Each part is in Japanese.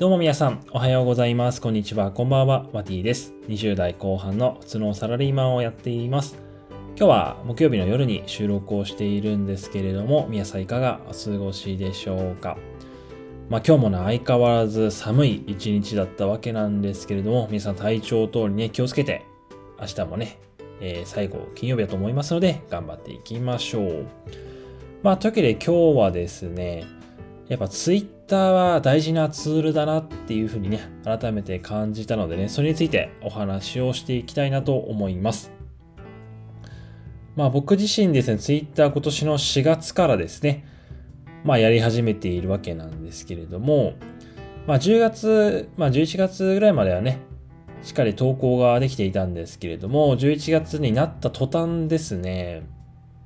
どうも皆さん、おはようございます。こんにちは、こんばんは、マティです。20代後半の普通のサラリーマンをやっています。今日は木曜日の夜に収録をしているんですけれども、皆さんいかがお過ごしでしょうか？まあ今日もね、相変わらず寒い一日だったわけなんですけれども、皆さん体調等にね、気をつけて、明日もね、えー、最後、金曜日だと思いますので、頑張っていきましょう。まあ、というわけで今日はですね、やっぱツイッターは大事なツールだなっていうふうにね、改めて感じたのでね、それについてお話をしていきたいなと思います。まあ僕自身ですね、ツイッター今年の4月からですね、まあやり始めているわけなんですけれども、まあ10月、まあ11月ぐらいまではね、しっかり投稿ができていたんですけれども、11月になった途端ですね、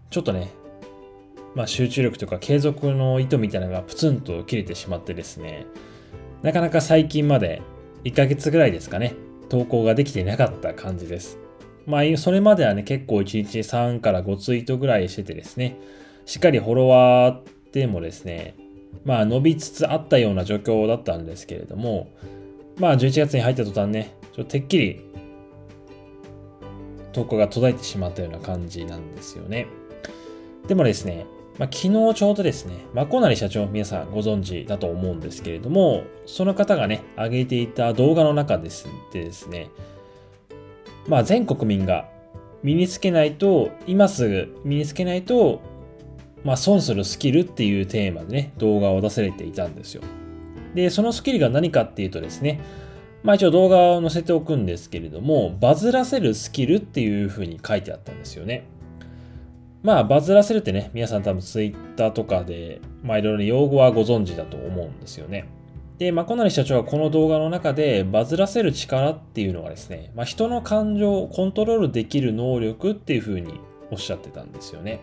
ちょっとね、まあ、集中力とか継続の意図みたいなのがプツンと切れてしまってですね、なかなか最近まで1ヶ月ぐらいですかね、投稿ができていなかった感じです。まあ、それまではね、結構1日3から5ツイートぐらいしててですね、しっかりフォロワーでもですね、まあ伸びつつあったような状況だったんですけれども、まあ11月に入った途端ね、ちょっとてっきり投稿が途絶えてしまったような感じなんですよね。でもですね、まあ、昨日ちょうどですね、まこなり社長皆さんご存知だと思うんですけれども、その方がね、上げていた動画の中ですでですね、まあ全国民が身につけないと、今すぐ身につけないと、まあ損するスキルっていうテーマでね、動画を出されていたんですよ。で、そのスキルが何かっていうとですね、まあ一応動画を載せておくんですけれども、バズらせるスキルっていうふうに書いてあったんですよね。まあ、バズらせるってね、皆さん多分ツイッターとかで、まあいろいろ用語はご存知だと思うんですよね。で、まあ、小成社長はこの動画の中でバズらせる力っていうのがですね、まあ、人の感情をコントロールできる能力っていうふうにおっしゃってたんですよね。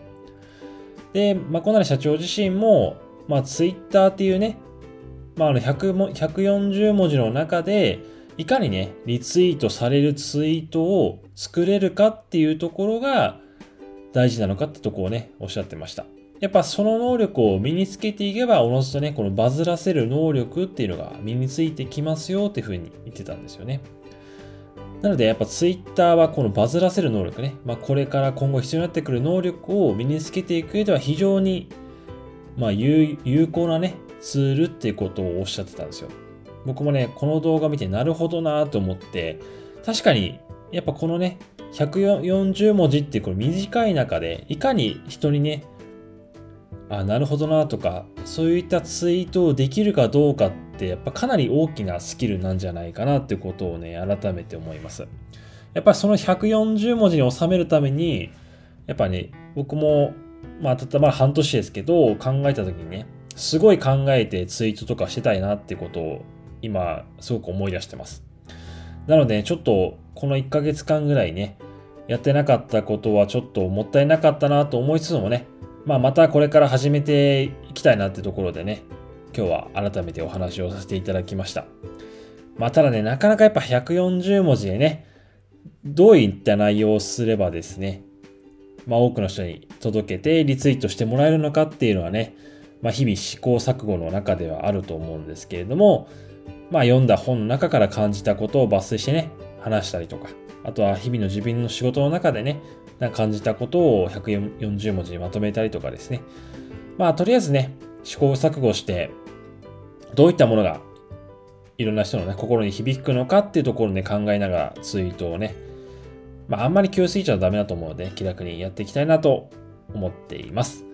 で、まあ、小成社長自身も、まあ、ツイッターっていうね、まあ、あの100も140文字の中で、いかにね、リツイートされるツイートを作れるかっていうところが、大事なのかってとこをね、おっしゃってました。やっぱその能力を身につけていけば、おのずとね、このバズらせる能力っていうのが身についてきますよっていうふうに言ってたんですよね。なのでやっぱ Twitter はこのバズらせる能力ね、まあ、これから今後必要になってくる能力を身につけていく上では非常に、まあ、有効なね、ツールっていうことをおっしゃってたんですよ。僕もね、この動画見てなるほどなと思って、確かにやっぱこのね、140文字ってこの短い中で、いかに人にね、あ、なるほどなとか、そういったツイートをできるかどうかって、やっぱかなり大きなスキルなんじゃないかなってことをね、改めて思います。やっぱりその140文字に収めるために、やっぱね、僕も、まあ、たったまあ半年ですけど、考えた時にね、すごい考えてツイートとかしてたいなってことを、今、すごく思い出してます。なので、ちょっとこの1ヶ月間ぐらいね、やってなかったことはちょっともったいなかったなと思いつつもね、まあまたこれから始めていきたいなってところでね、今日は改めてお話をさせていただきました。まあただね、なかなかやっぱ140文字でね、どういった内容をすればですね、まあ多くの人に届けてリツイートしてもらえるのかっていうのはね、まあ日々試行錯誤の中ではあると思うんですけれども、まあ読んだ本の中から感じたことを抜粋してね、話したりとか、あとは日々の自分の仕事の中でね、感じたことを140文字にまとめたりとかですね。まあ、とりあえずね、試行錯誤して、どういったものがいろんな人のね、心に響くのかっていうところで、ね、考えながらツイートをね、まあ、あんまり気を過ぎちゃダメだと思うので、気楽にやっていきたいなと思っています。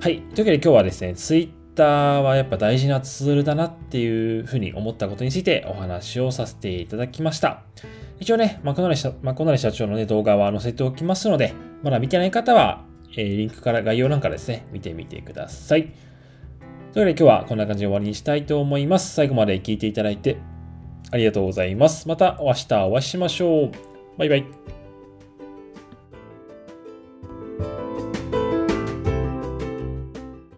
はい。というわけで今日はですね、ツイッターはやっぱ大事なツールだなっていうふうに思ったことについてお話をさせていただきました。一応ね、マコナリ社マコナリ社長の、ね、動画は載せておきますので、まだ見てない方は、えー、リンクから概要欄からですね、見てみてください。というわけで今日はこんな感じで終わりにしたいと思います。最後まで聞いていただいてありがとうございます。また明日お会いしましょう。バイバイ。